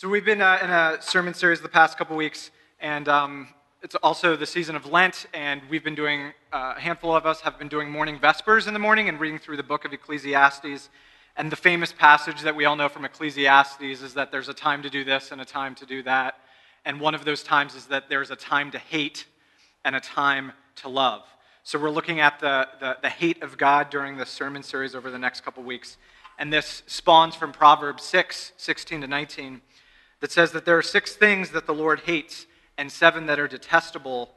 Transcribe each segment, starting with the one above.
So we've been uh, in a sermon series the past couple weeks, and um, it's also the season of Lent, and we've been doing uh, a handful of us have been doing morning vespers in the morning and reading through the book of Ecclesiastes. And the famous passage that we all know from Ecclesiastes is that there's a time to do this and a time to do that. And one of those times is that there's a time to hate and a time to love. So we're looking at the, the, the hate of God during the sermon series over the next couple weeks. And this spawns from Proverbs 6, 16 to 19 that says that there are six things that the Lord hates and seven that are detestable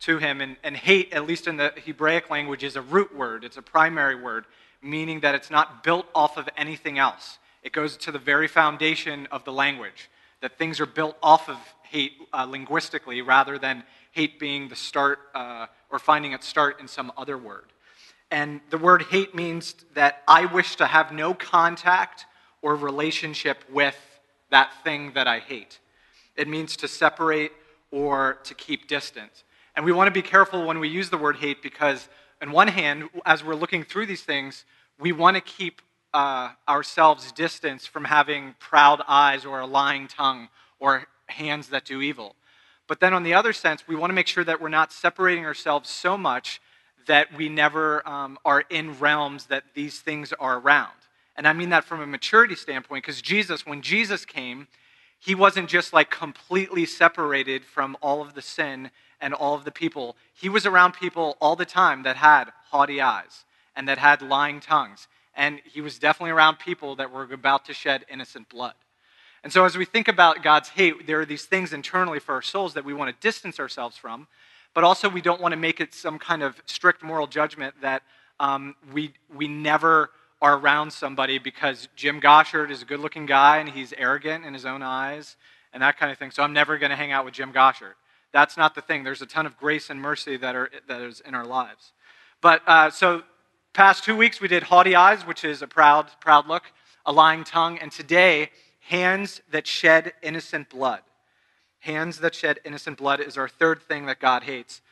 to him. And, and hate, at least in the Hebraic language, is a root word, it's a primary word, meaning that it's not built off of anything else. It goes to the very foundation of the language, that things are built off of hate uh, linguistically rather than hate being the start uh, or finding its start in some other word. And the word hate means that I wish to have no contact or relationship with that thing that I hate. It means to separate or to keep distance. And we want to be careful when we use the word hate because, on one hand, as we're looking through these things, we want to keep uh, ourselves distance from having proud eyes or a lying tongue or hands that do evil. But then, on the other sense, we want to make sure that we're not separating ourselves so much that we never um, are in realms that these things are around. And I mean that from a maturity standpoint, because Jesus, when Jesus came, he wasn't just like completely separated from all of the sin and all of the people. He was around people all the time that had haughty eyes and that had lying tongues. And he was definitely around people that were about to shed innocent blood. And so, as we think about God's hate, there are these things internally for our souls that we want to distance ourselves from, but also we don't want to make it some kind of strict moral judgment that um, we, we never are around somebody because Jim Goshert is a good looking guy and he's arrogant in his own eyes and that kind of thing. So I'm never going to hang out with Jim Goshert. That's not the thing. There's a ton of grace and mercy that, are, that is in our lives. But uh, so, past two weeks we did haughty eyes, which is a proud, proud look, a lying tongue, and today, hands that shed innocent blood. Hands that shed innocent blood is our third thing that God hates.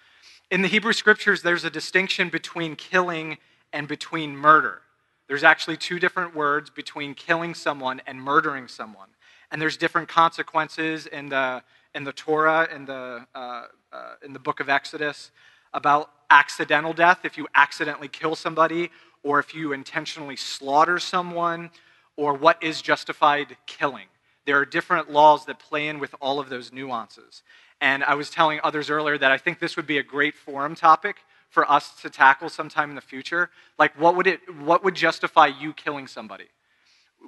In the Hebrew scriptures, there's a distinction between killing and between murder. There's actually two different words between killing someone and murdering someone. And there's different consequences in the, in the Torah, in the, uh, uh, in the book of Exodus, about accidental death, if you accidentally kill somebody, or if you intentionally slaughter someone, or what is justified killing. There are different laws that play in with all of those nuances. And I was telling others earlier that I think this would be a great forum topic for us to tackle sometime in the future? Like, what would, it, what would justify you killing somebody?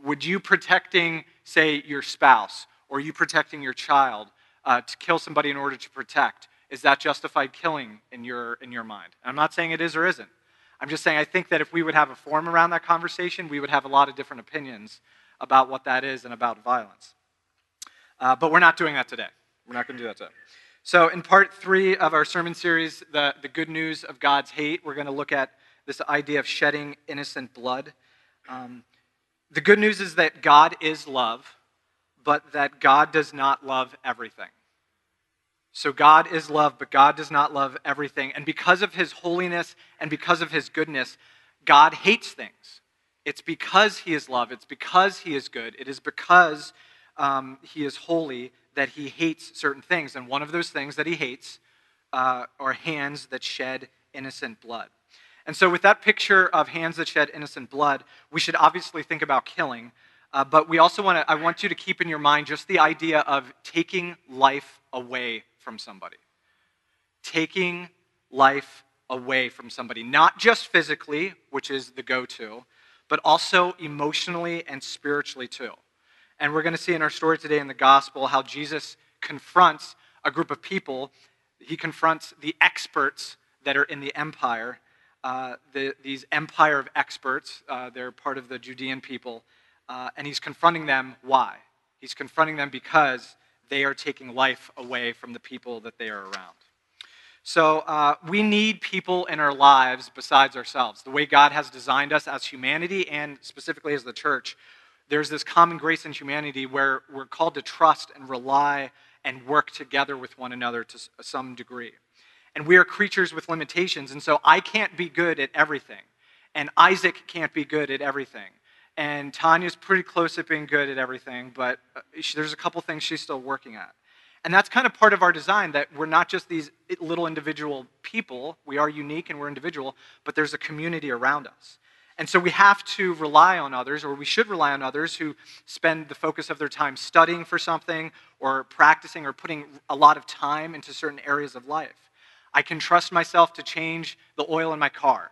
Would you protecting, say, your spouse or you protecting your child uh, to kill somebody in order to protect? Is that justified killing in your, in your mind? I'm not saying it is or isn't. I'm just saying I think that if we would have a forum around that conversation, we would have a lot of different opinions about what that is and about violence. Uh, but we're not doing that today. We're not going to do that today. So, in part three of our sermon series, the, the good news of God's hate, we're going to look at this idea of shedding innocent blood. Um, the good news is that God is love, but that God does not love everything. So, God is love, but God does not love everything. And because of his holiness and because of his goodness, God hates things. It's because he is love, it's because he is good, it is because um, he is holy that he hates certain things. And one of those things that he hates uh, are hands that shed innocent blood. And so, with that picture of hands that shed innocent blood, we should obviously think about killing. Uh, but we also want to, I want you to keep in your mind just the idea of taking life away from somebody. Taking life away from somebody, not just physically, which is the go to, but also emotionally and spiritually too. And we're going to see in our story today in the gospel how Jesus confronts a group of people. He confronts the experts that are in the empire, uh, the, these empire of experts. Uh, they're part of the Judean people. Uh, and he's confronting them. Why? He's confronting them because they are taking life away from the people that they are around. So uh, we need people in our lives besides ourselves. The way God has designed us as humanity and specifically as the church, there's this common grace in humanity where we're called to trust and rely and work together with one another to some degree. And we are creatures with limitations, and so I can't be good at everything, and Isaac can't be good at everything, and Tanya's pretty close at being good at everything, but uh, there's a couple things she's still working at. And that's kind of part of our design that we're not just these little individual people. We are unique and we're individual, but there's a community around us. And so we have to rely on others, or we should rely on others who spend the focus of their time studying for something, or practicing, or putting a lot of time into certain areas of life. I can trust myself to change the oil in my car.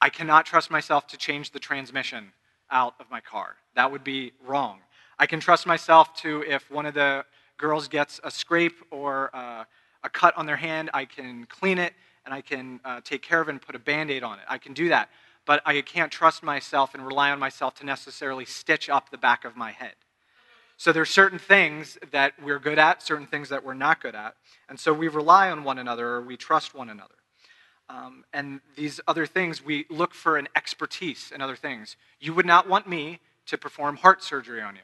I cannot trust myself to change the transmission out of my car. That would be wrong. I can trust myself to, if one of the girls gets a scrape or uh, a cut on their hand, I can clean it and I can uh, take care of it and put a band aid on it. I can do that. But I can't trust myself and rely on myself to necessarily stitch up the back of my head. So there's certain things that we're good at, certain things that we're not good at. And so we rely on one another or we trust one another. Um, and these other things, we look for an expertise in other things. You would not want me to perform heart surgery on you.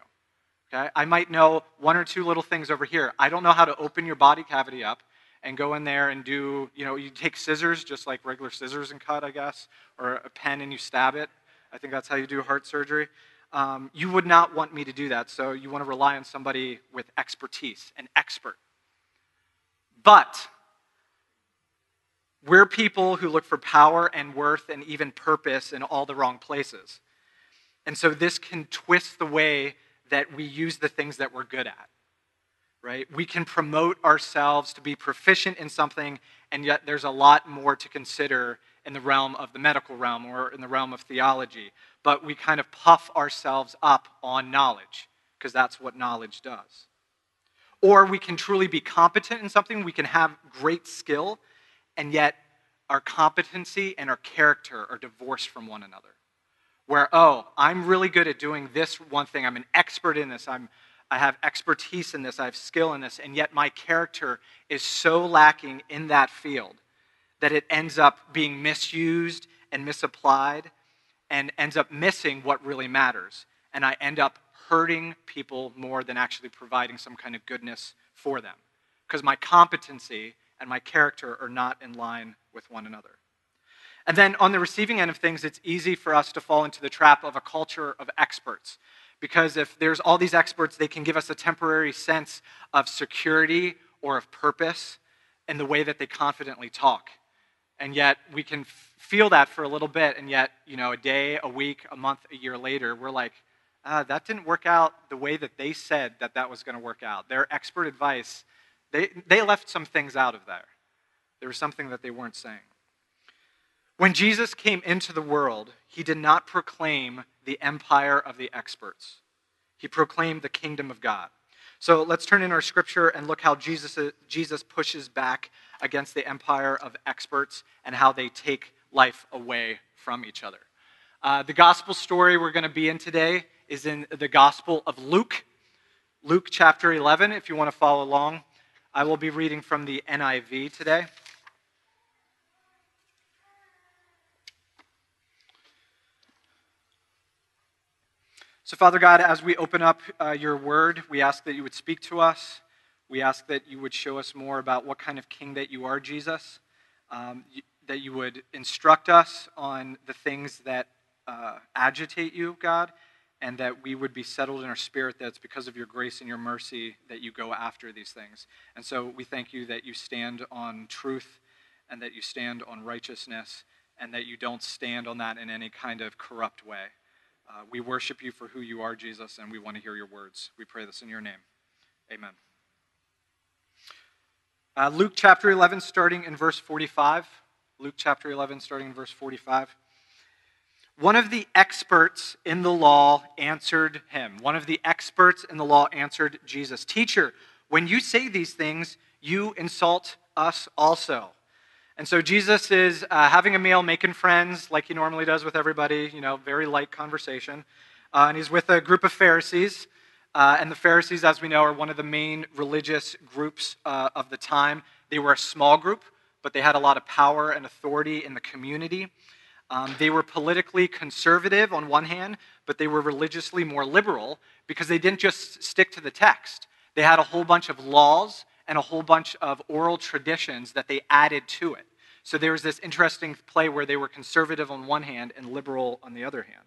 Okay? I might know one or two little things over here. I don't know how to open your body cavity up and go in there and do, you know, you take scissors, just like regular scissors and cut, I guess, or a pen and you stab it. I think that's how you do heart surgery. Um, you would not want me to do that, so you want to rely on somebody with expertise, an expert. But we're people who look for power and worth and even purpose in all the wrong places. And so this can twist the way that we use the things that we're good at. Right? We can promote ourselves to be proficient in something, and yet there's a lot more to consider in the realm of the medical realm or in the realm of theology. But we kind of puff ourselves up on knowledge, because that's what knowledge does. Or we can truly be competent in something, we can have great skill, and yet our competency and our character are divorced from one another. Where, oh, I'm really good at doing this one thing, I'm an expert in this, I'm, I have expertise in this, I have skill in this, and yet my character is so lacking in that field that it ends up being misused and misapplied and ends up missing what really matters. And I end up hurting people more than actually providing some kind of goodness for them. Because my competency and my character are not in line with one another. And then on the receiving end of things, it's easy for us to fall into the trap of a culture of experts. Because if there's all these experts, they can give us a temporary sense of security or of purpose in the way that they confidently talk. And yet we can feel that for a little bit, and yet, you know, a day, a week, a month, a year later, we're like, ah, that didn't work out the way that they said that that was going to work out. Their expert advice they, they left some things out of there. There was something that they weren't saying. When Jesus came into the world, he did not proclaim the empire of the experts. He proclaimed the kingdom of God. So let's turn in our scripture and look how Jesus, Jesus pushes back against the empire of experts and how they take life away from each other. Uh, the gospel story we're going to be in today is in the Gospel of Luke, Luke chapter 11, if you want to follow along. I will be reading from the NIV today. So, Father God, as we open up uh, your word, we ask that you would speak to us. We ask that you would show us more about what kind of king that you are, Jesus. Um, that you would instruct us on the things that uh, agitate you, God, and that we would be settled in our spirit that it's because of your grace and your mercy that you go after these things. And so we thank you that you stand on truth and that you stand on righteousness and that you don't stand on that in any kind of corrupt way. Uh, we worship you for who you are, Jesus, and we want to hear your words. We pray this in your name. Amen. Uh, Luke chapter 11, starting in verse 45. Luke chapter 11, starting in verse 45. One of the experts in the law answered him. One of the experts in the law answered Jesus Teacher, when you say these things, you insult us also. And so Jesus is uh, having a meal, making friends like he normally does with everybody, you know, very light conversation. Uh, and he's with a group of Pharisees. Uh, and the Pharisees, as we know, are one of the main religious groups uh, of the time. They were a small group, but they had a lot of power and authority in the community. Um, they were politically conservative on one hand, but they were religiously more liberal because they didn't just stick to the text. They had a whole bunch of laws and a whole bunch of oral traditions that they added to it. So there was this interesting play where they were conservative on one hand and liberal on the other hand.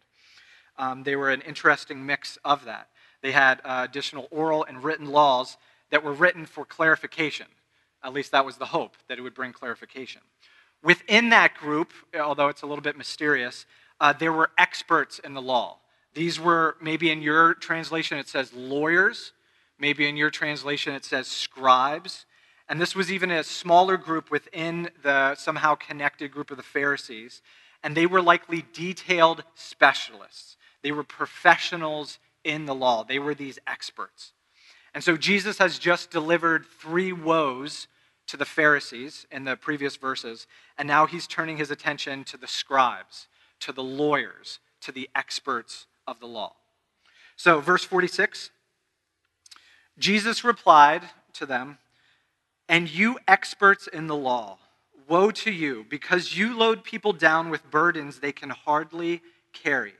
Um, they were an interesting mix of that. They had uh, additional oral and written laws that were written for clarification. At least that was the hope, that it would bring clarification. Within that group, although it's a little bit mysterious, uh, there were experts in the law. These were, maybe in your translation it says lawyers, maybe in your translation it says scribes. And this was even a smaller group within the somehow connected group of the Pharisees. And they were likely detailed specialists. They were professionals in the law, they were these experts. And so Jesus has just delivered three woes to the Pharisees in the previous verses, and now he's turning his attention to the scribes, to the lawyers, to the experts of the law. So, verse 46 Jesus replied to them, And you experts in the law, woe to you, because you load people down with burdens they can hardly carry,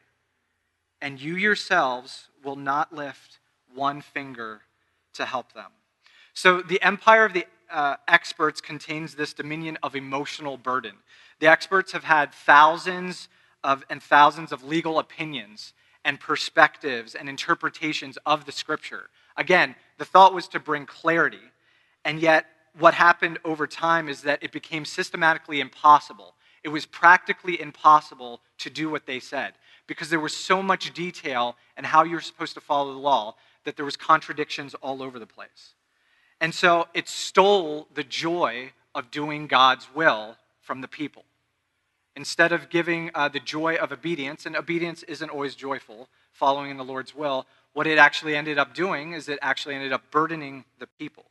and you yourselves will not lift one finger to help them. So, the empire of the uh, experts contains this dominion of emotional burden. The experts have had thousands of and thousands of legal opinions and perspectives and interpretations of the scripture. Again, the thought was to bring clarity, and yet what happened over time is that it became systematically impossible. It was practically impossible to do what they said because there was so much detail and how you're supposed to follow the law that there was contradictions all over the place. And so it stole the joy of doing God's will from the people. Instead of giving uh, the joy of obedience, and obedience isn't always joyful, following in the Lord's will, what it actually ended up doing is it actually ended up burdening the people.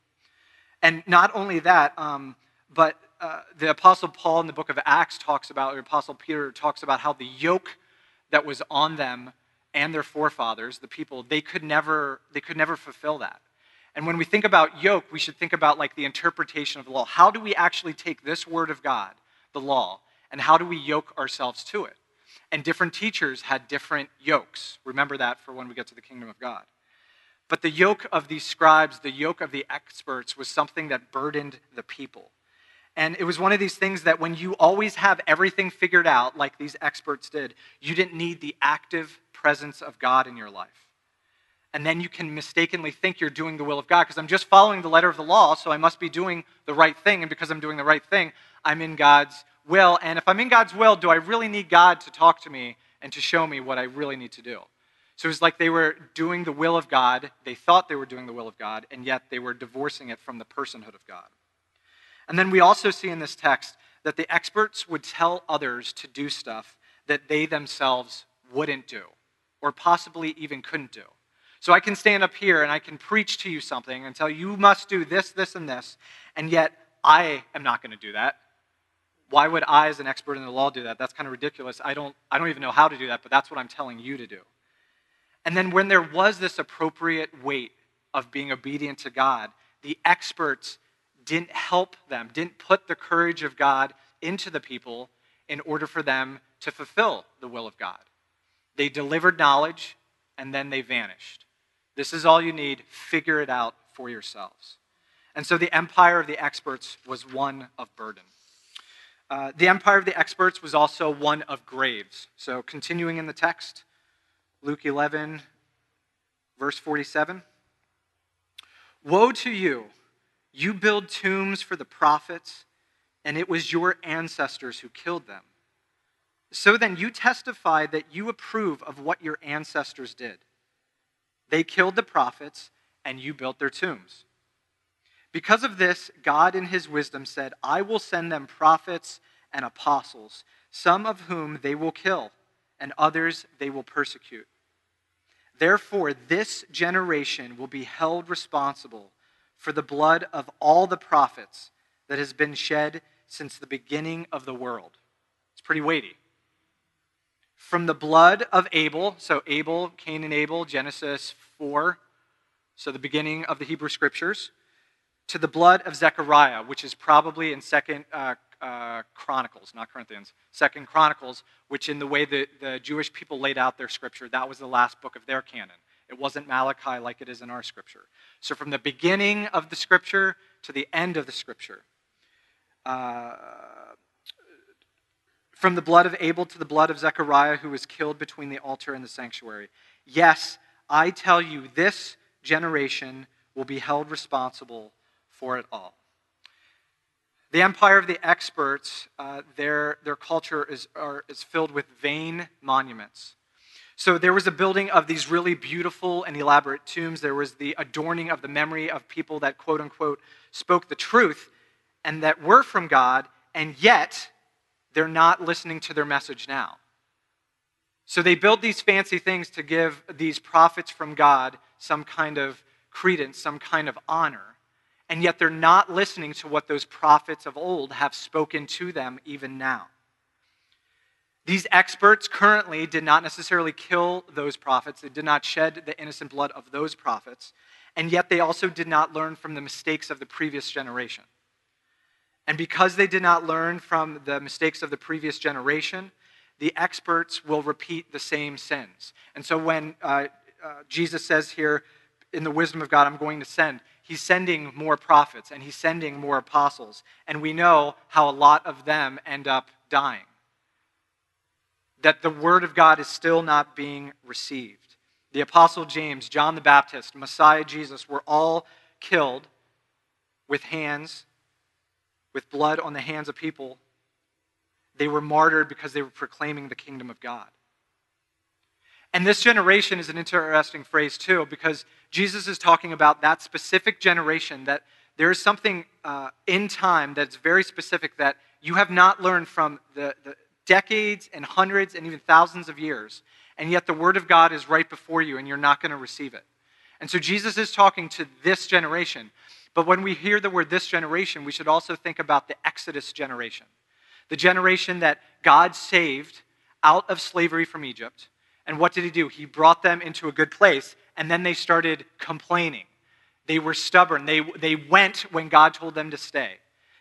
And not only that, um, but uh, the Apostle Paul in the book of Acts talks about, or Apostle Peter talks about how the yoke that was on them and their forefathers, the people, they could never, they could never fulfill that. And when we think about yoke, we should think about like the interpretation of the law. How do we actually take this word of God, the law, and how do we yoke ourselves to it? And different teachers had different yokes. Remember that for when we get to the kingdom of God. But the yoke of these scribes, the yoke of the experts, was something that burdened the people. And it was one of these things that when you always have everything figured out, like these experts did, you didn't need the active presence of God in your life and then you can mistakenly think you're doing the will of God because I'm just following the letter of the law, so I must be doing the right thing. And because I'm doing the right thing, I'm in God's will. And if I'm in God's will, do I really need God to talk to me and to show me what I really need to do? So it was like they were doing the will of God. They thought they were doing the will of God, and yet they were divorcing it from the personhood of God. And then we also see in this text that the experts would tell others to do stuff that they themselves wouldn't do, or possibly even couldn't do. So I can stand up here and I can preach to you something and tell you, you must do this, this, and this, and yet I am not going to do that. Why would I, as an expert in the law, do that? That's kind of ridiculous. I don't, I don't even know how to do that, but that's what I'm telling you to do. And then when there was this appropriate weight of being obedient to God, the experts didn't help them, didn't put the courage of God into the people in order for them to fulfill the will of God. They delivered knowledge and then they vanished. This is all you need. Figure it out for yourselves. And so the empire of the experts was one of burden. Uh, the empire of the experts was also one of graves. So continuing in the text, Luke 11, verse 47. Woe to you! You build tombs for the prophets, and it was your ancestors who killed them. So then you testify that you approve of what your ancestors did. They killed the prophets, and you built their tombs. Because of this, God in his wisdom said, I will send them prophets and apostles, some of whom they will kill, and others they will persecute. Therefore, this generation will be held responsible for the blood of all the prophets that has been shed since the beginning of the world. It's pretty weighty from the blood of Abel, so Abel, Cain and Abel, Genesis 4, so the beginning of the Hebrew Scriptures, to the blood of Zechariah, which is probably in Second uh, uh, Chronicles, not Corinthians, Second Chronicles, which in the way that the Jewish people laid out their Scripture, that was the last book of their canon. It wasn't Malachi like it is in our Scripture. So from the beginning of the Scripture to the end of the Scripture. Uh, from the blood of Abel to the blood of Zechariah, who was killed between the altar and the sanctuary. Yes, I tell you, this generation will be held responsible for it all. The empire of the experts, uh, their, their culture is, are, is filled with vain monuments. So there was a building of these really beautiful and elaborate tombs. There was the adorning of the memory of people that, quote unquote, spoke the truth and that were from God, and yet they're not listening to their message now. So they built these fancy things to give these prophets from God some kind of credence, some kind of honor. And yet they're not listening to what those prophets of old have spoken to them even now. These experts currently did not necessarily kill those prophets, they did not shed the innocent blood of those prophets, and yet they also did not learn from the mistakes of the previous generation. And because they did not learn from the mistakes of the previous generation, the experts will repeat the same sins. And so when uh, uh, Jesus says here, in the wisdom of God, I'm going to send, he's sending more prophets and he's sending more apostles. And we know how a lot of them end up dying. That the word of God is still not being received. The apostle James, John the Baptist, Messiah Jesus were all killed with hands, with blood on the hands of people. They were martyred because they were proclaiming the kingdom of God. And this generation is an interesting phrase, too, because Jesus is talking about that specific generation, that there is something uh, in time that's very specific that you have not learned from the, the decades and hundreds and even thousands of years. And yet the Word of God is right before you, and you're not going to receive it. And so Jesus is talking to this generation. But when we hear the word this generation, we should also think about the Exodus generation, the generation that God saved out of slavery from Egypt and what did he do? He brought them into a good place, and then they started complaining. They were stubborn. They, they went when God told them to stay,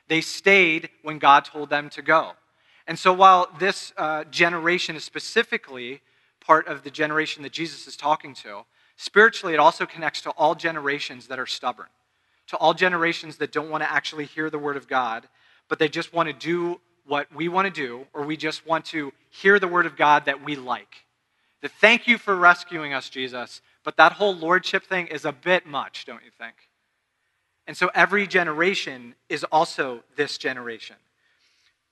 they stayed when God told them to go. And so, while this uh, generation is specifically part of the generation that Jesus is talking to, spiritually, it also connects to all generations that are stubborn, to all generations that don't want to actually hear the word of God, but they just want to do what we want to do, or we just want to hear the word of God that we like. Thank you for rescuing us, Jesus, but that whole lordship thing is a bit much, don't you think? And so every generation is also this generation.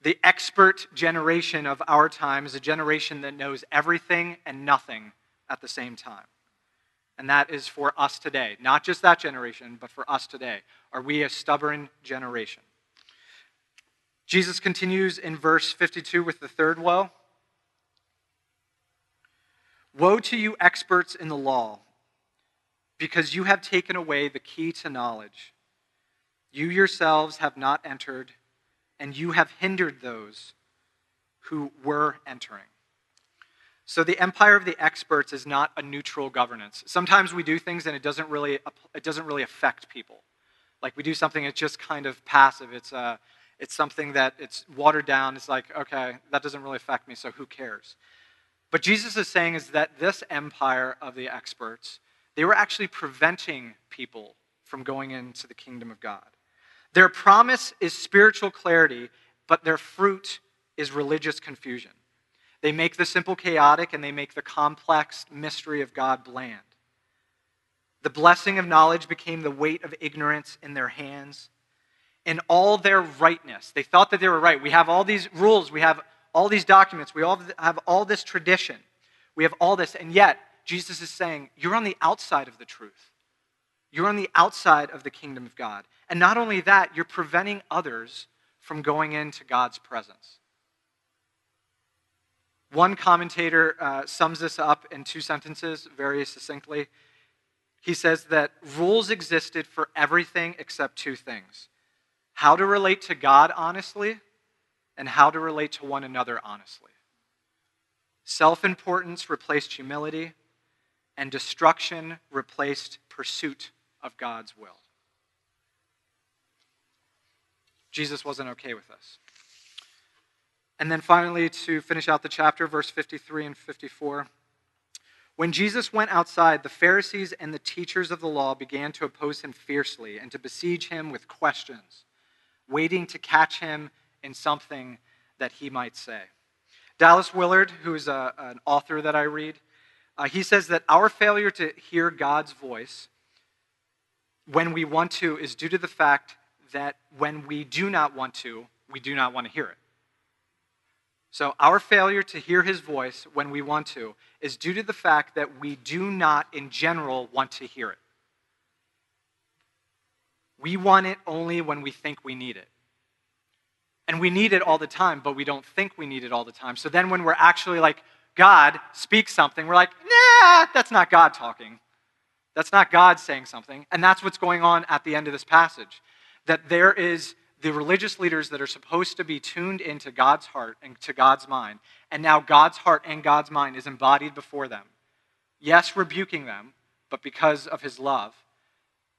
The expert generation of our time is a generation that knows everything and nothing at the same time. And that is for us today. Not just that generation, but for us today. Are we a stubborn generation? Jesus continues in verse 52 with the third woe. Woe to you, experts in the law, because you have taken away the key to knowledge. You yourselves have not entered, and you have hindered those who were entering. So the empire of the experts is not a neutral governance. Sometimes we do things and it doesn't really it doesn't really affect people. Like we do something it's just kind of passive. It's uh, it's something that it's watered down. It's like okay, that doesn't really affect me, so who cares? But Jesus is saying is that this empire of the experts, they were actually preventing people from going into the kingdom of God. Their promise is spiritual clarity, but their fruit is religious confusion. They make the simple chaotic and they make the complex mystery of God bland. The blessing of knowledge became the weight of ignorance in their hands. In all their rightness, they thought that they were right. We have all these rules, we have all these documents, we all have all this tradition, we have all this, and yet Jesus is saying, You're on the outside of the truth. You're on the outside of the kingdom of God. And not only that, you're preventing others from going into God's presence. One commentator uh, sums this up in two sentences very succinctly. He says that rules existed for everything except two things how to relate to God honestly and how to relate to one another honestly. Self importance replaced humility, and destruction replaced pursuit of God's will. Jesus wasn't okay with this. And then finally, to finish out the chapter, verse 53 and 54. When Jesus went outside, the Pharisees and the teachers of the law began to oppose him fiercely and to besiege him with questions, waiting to catch him in something that he might say. Dallas Willard, who's a, an author that I read, uh, he says that our failure to hear God's voice when we want to is due to the fact that when we do not want to, we do not want to hear it. So, our failure to hear his voice when we want to is due to the fact that we do not, in general, want to hear it. We want it only when we think we need it. And we need it all the time, but we don't think we need it all the time. So then, when we're actually like, God speaks something, we're like, nah, that's not God talking. That's not God saying something. And that's what's going on at the end of this passage. That there is the religious leaders that are supposed to be tuned into God's heart and to God's mind. And now God's heart and God's mind is embodied before them. Yes, rebuking them, but because of his love.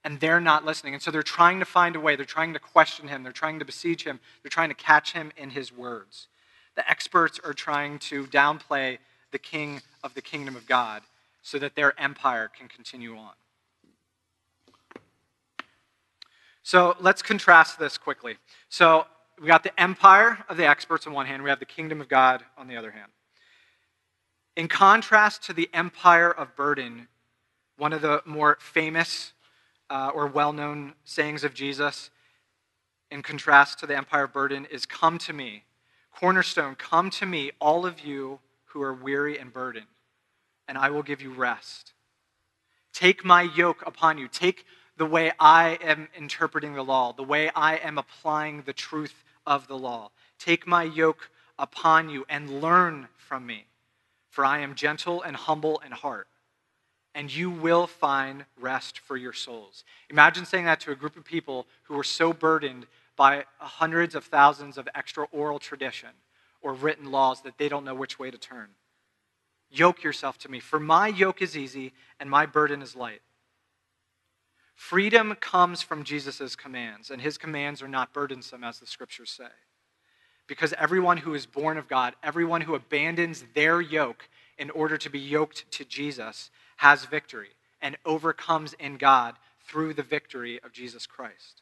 And they're not listening. And so they're trying to find a way. They're trying to question him. They're trying to besiege him. They're trying to catch him in his words. The experts are trying to downplay the king of the kingdom of God so that their empire can continue on. So let's contrast this quickly. So we got the empire of the experts on one hand, we have the kingdom of God on the other hand. In contrast to the empire of burden, one of the more famous uh, or well known sayings of Jesus, in contrast to the empire burden, is Come to me. Cornerstone, come to me, all of you who are weary and burdened, and I will give you rest. Take my yoke upon you. Take the way I am interpreting the law, the way I am applying the truth of the law. Take my yoke upon you and learn from me, for I am gentle and humble in heart, and you will find rest for your souls. Imagine saying that to a group of people who were so burdened by hundreds of thousands of extra oral tradition or written laws that they don't know which way to turn. Yoke yourself to me, for my yoke is easy and my burden is light. Freedom comes from Jesus' commands, and his commands are not burdensome, as the scriptures say. Because everyone who is born of God, everyone who abandons their yoke in order to be yoked to Jesus, has victory and overcomes in God through the victory of Jesus Christ.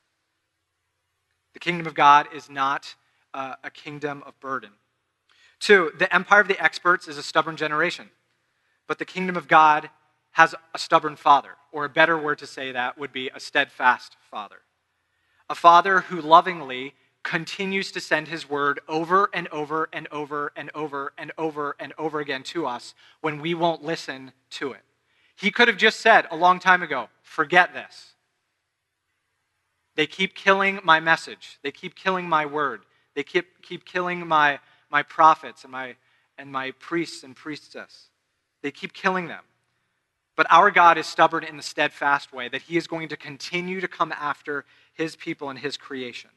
The kingdom of God is not uh, a kingdom of burden. Two, the empire of the experts is a stubborn generation, but the kingdom of God has a stubborn father, or a better word to say that would be a steadfast father. A father who lovingly continues to send his word over and over and over and over and over and over again to us when we won't listen to it. He could have just said a long time ago, forget this. They keep killing my message. They keep killing my word. They keep, keep killing my, my prophets and my, and my priests and priestess. They keep killing them. But our God is stubborn in the steadfast way that he is going to continue to come after his people and his creation.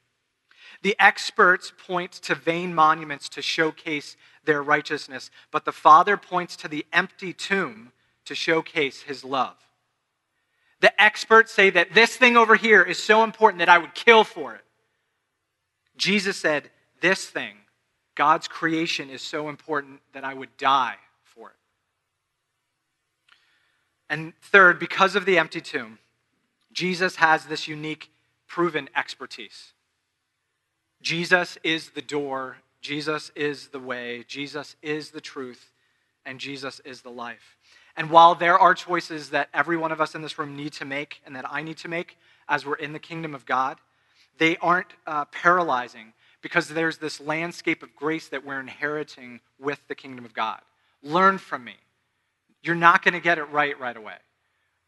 The experts point to vain monuments to showcase their righteousness, but the Father points to the empty tomb to showcase his love. The experts say that this thing over here is so important that I would kill for it. Jesus said, This thing, God's creation, is so important that I would die for it. and third, because of the empty tomb, Jesus has this unique, proven expertise. Jesus is the door, Jesus is the way, Jesus is the truth, and Jesus is the life. And while there are choices that every one of us in this room need to make and that I need to make as we're in the kingdom of God, they aren't uh, paralyzing because there's this landscape of grace that we're inheriting with the kingdom of God. Learn from me you're not going to get it right right away.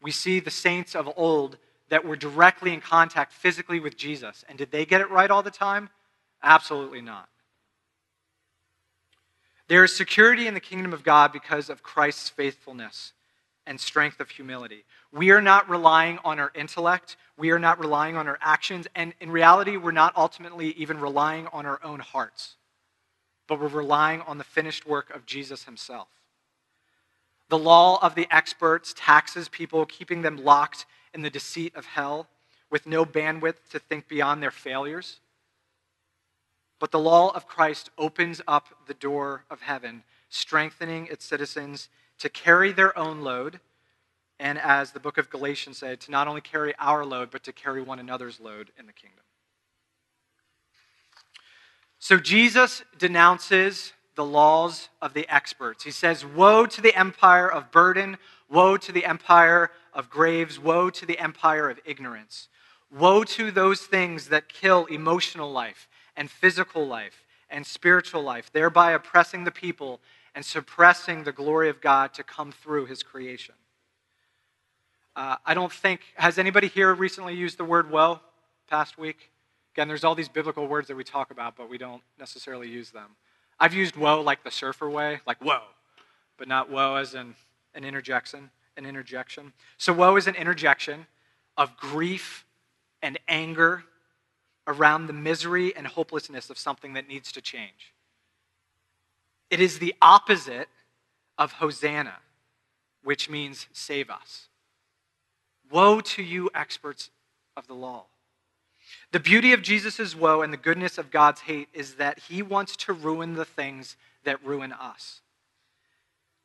We see the saints of old that were directly in contact physically with Jesus. And did they get it right all the time? Absolutely not. There is security in the kingdom of God because of Christ's faithfulness and strength of humility. We are not relying on our intellect, we are not relying on our actions, and in reality, we're not ultimately even relying on our own hearts, but we're relying on the finished work of Jesus himself. The law of the experts taxes people, keeping them locked in the deceit of hell with no bandwidth to think beyond their failures. But the law of Christ opens up the door of heaven, strengthening its citizens to carry their own load, and as the book of Galatians said, to not only carry our load, but to carry one another's load in the kingdom. So Jesus denounces the laws of the experts. He says, Woe to the empire of burden, woe to the empire of graves, woe to the empire of ignorance. Woe to those things that kill emotional life and physical life and spiritual life, thereby oppressing the people and suppressing the glory of God to come through his creation. Uh, I don't think, has anybody here recently used the word woe past week? Again, there's all these biblical words that we talk about, but we don't necessarily use them. I've used woe like the surfer way, like whoa, but not woe as in an interjection. An interjection. So woe is an interjection of grief and anger around the misery and hopelessness of something that needs to change. It is the opposite of Hosanna, which means save us. Woe to you, experts of the law. The beauty of Jesus' woe and the goodness of God's hate is that he wants to ruin the things that ruin us.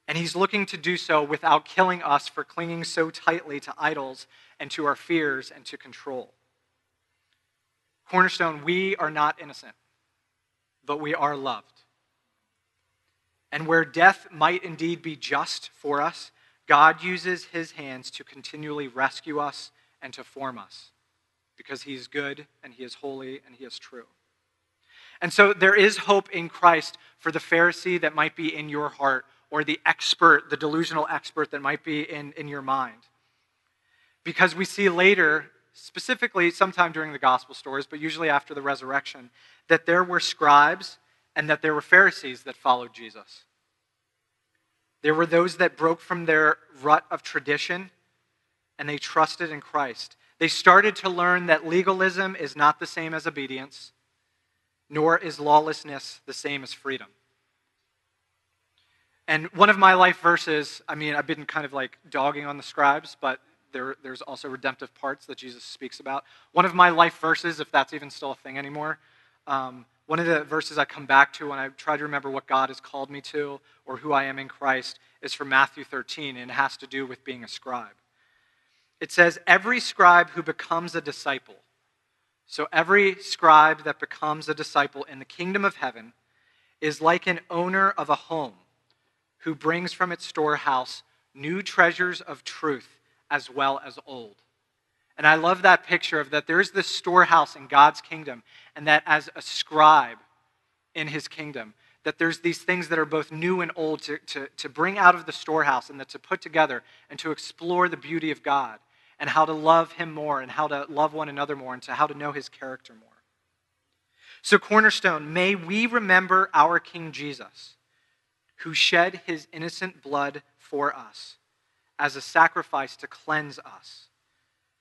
And he's looking to do so without killing us for clinging so tightly to idols and to our fears and to control. Cornerstone, we are not innocent, but we are loved. And where death might indeed be just for us, God uses his hands to continually rescue us and to form us because he is good and he is holy and he is true. And so there is hope in Christ for the Pharisee that might be in your heart or the expert, the delusional expert that might be in, in your mind. Because we see later specifically sometime during the gospel stories, but usually after the resurrection, that there were scribes and that there were Pharisees that followed Jesus. There were those that broke from their rut of tradition and they trusted in Christ. They started to learn that legalism is not the same as obedience, nor is lawlessness the same as freedom. And one of my life verses, I mean, I've been kind of like dogging on the scribes, but there, there's also redemptive parts that Jesus speaks about. One of my life verses, if that's even still a thing anymore, um, one of the verses I come back to when I try to remember what God has called me to or who I am in Christ is from Matthew 13, and it has to do with being a scribe. It says, Every scribe who becomes a disciple, so every scribe that becomes a disciple in the kingdom of heaven is like an owner of a home who brings from its storehouse new treasures of truth as well as old. And I love that picture of that there's this storehouse in God's kingdom, and that as a scribe in his kingdom, that there's these things that are both new and old to, to, to bring out of the storehouse and that to put together and to explore the beauty of God and how to love him more and how to love one another more and to how to know his character more. So, Cornerstone, may we remember our King Jesus, who shed his innocent blood for us as a sacrifice to cleanse us,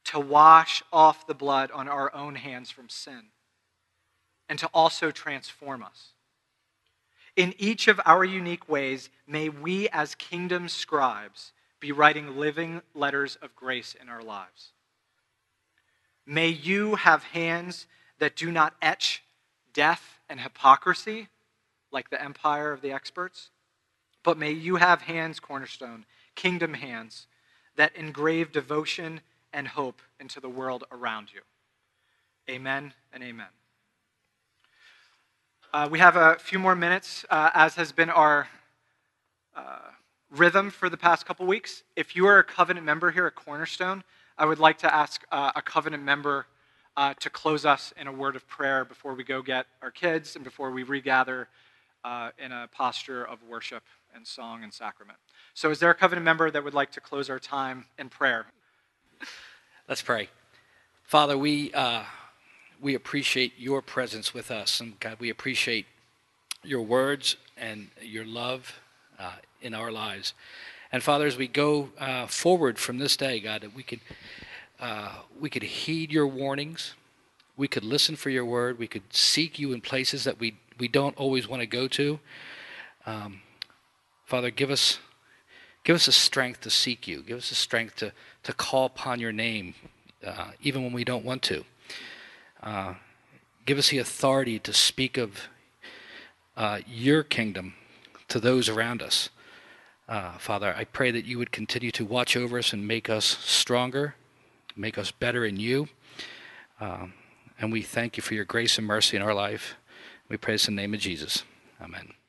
to wash off the blood on our own hands from sin, and to also transform us. In each of our unique ways, may we as kingdom scribes be writing living letters of grace in our lives. May you have hands that do not etch death and hypocrisy like the empire of the experts, but may you have hands, Cornerstone, kingdom hands that engrave devotion and hope into the world around you. Amen and amen. Uh, we have a few more minutes, uh, as has been our uh, rhythm for the past couple weeks. If you are a covenant member here at Cornerstone, I would like to ask uh, a covenant member uh, to close us in a word of prayer before we go get our kids and before we regather uh, in a posture of worship and song and sacrament. So, is there a covenant member that would like to close our time in prayer? Let's pray. Father, we, uh, we appreciate your presence with us. And God, we appreciate your words and your love uh, in our lives. And Father, as we go uh, forward from this day, God, that we could, uh, we could heed your warnings. We could listen for your word. We could seek you in places that we, we don't always want to go to. Um, Father, give us give us the strength to seek you. Give us the strength to, to call upon your name, uh, even when we don't want to. Uh, give us the authority to speak of uh, your kingdom to those around us. Uh, Father, I pray that you would continue to watch over us and make us stronger, make us better in you. Um, and we thank you for your grace and mercy in our life. We praise in the name of Jesus. Amen.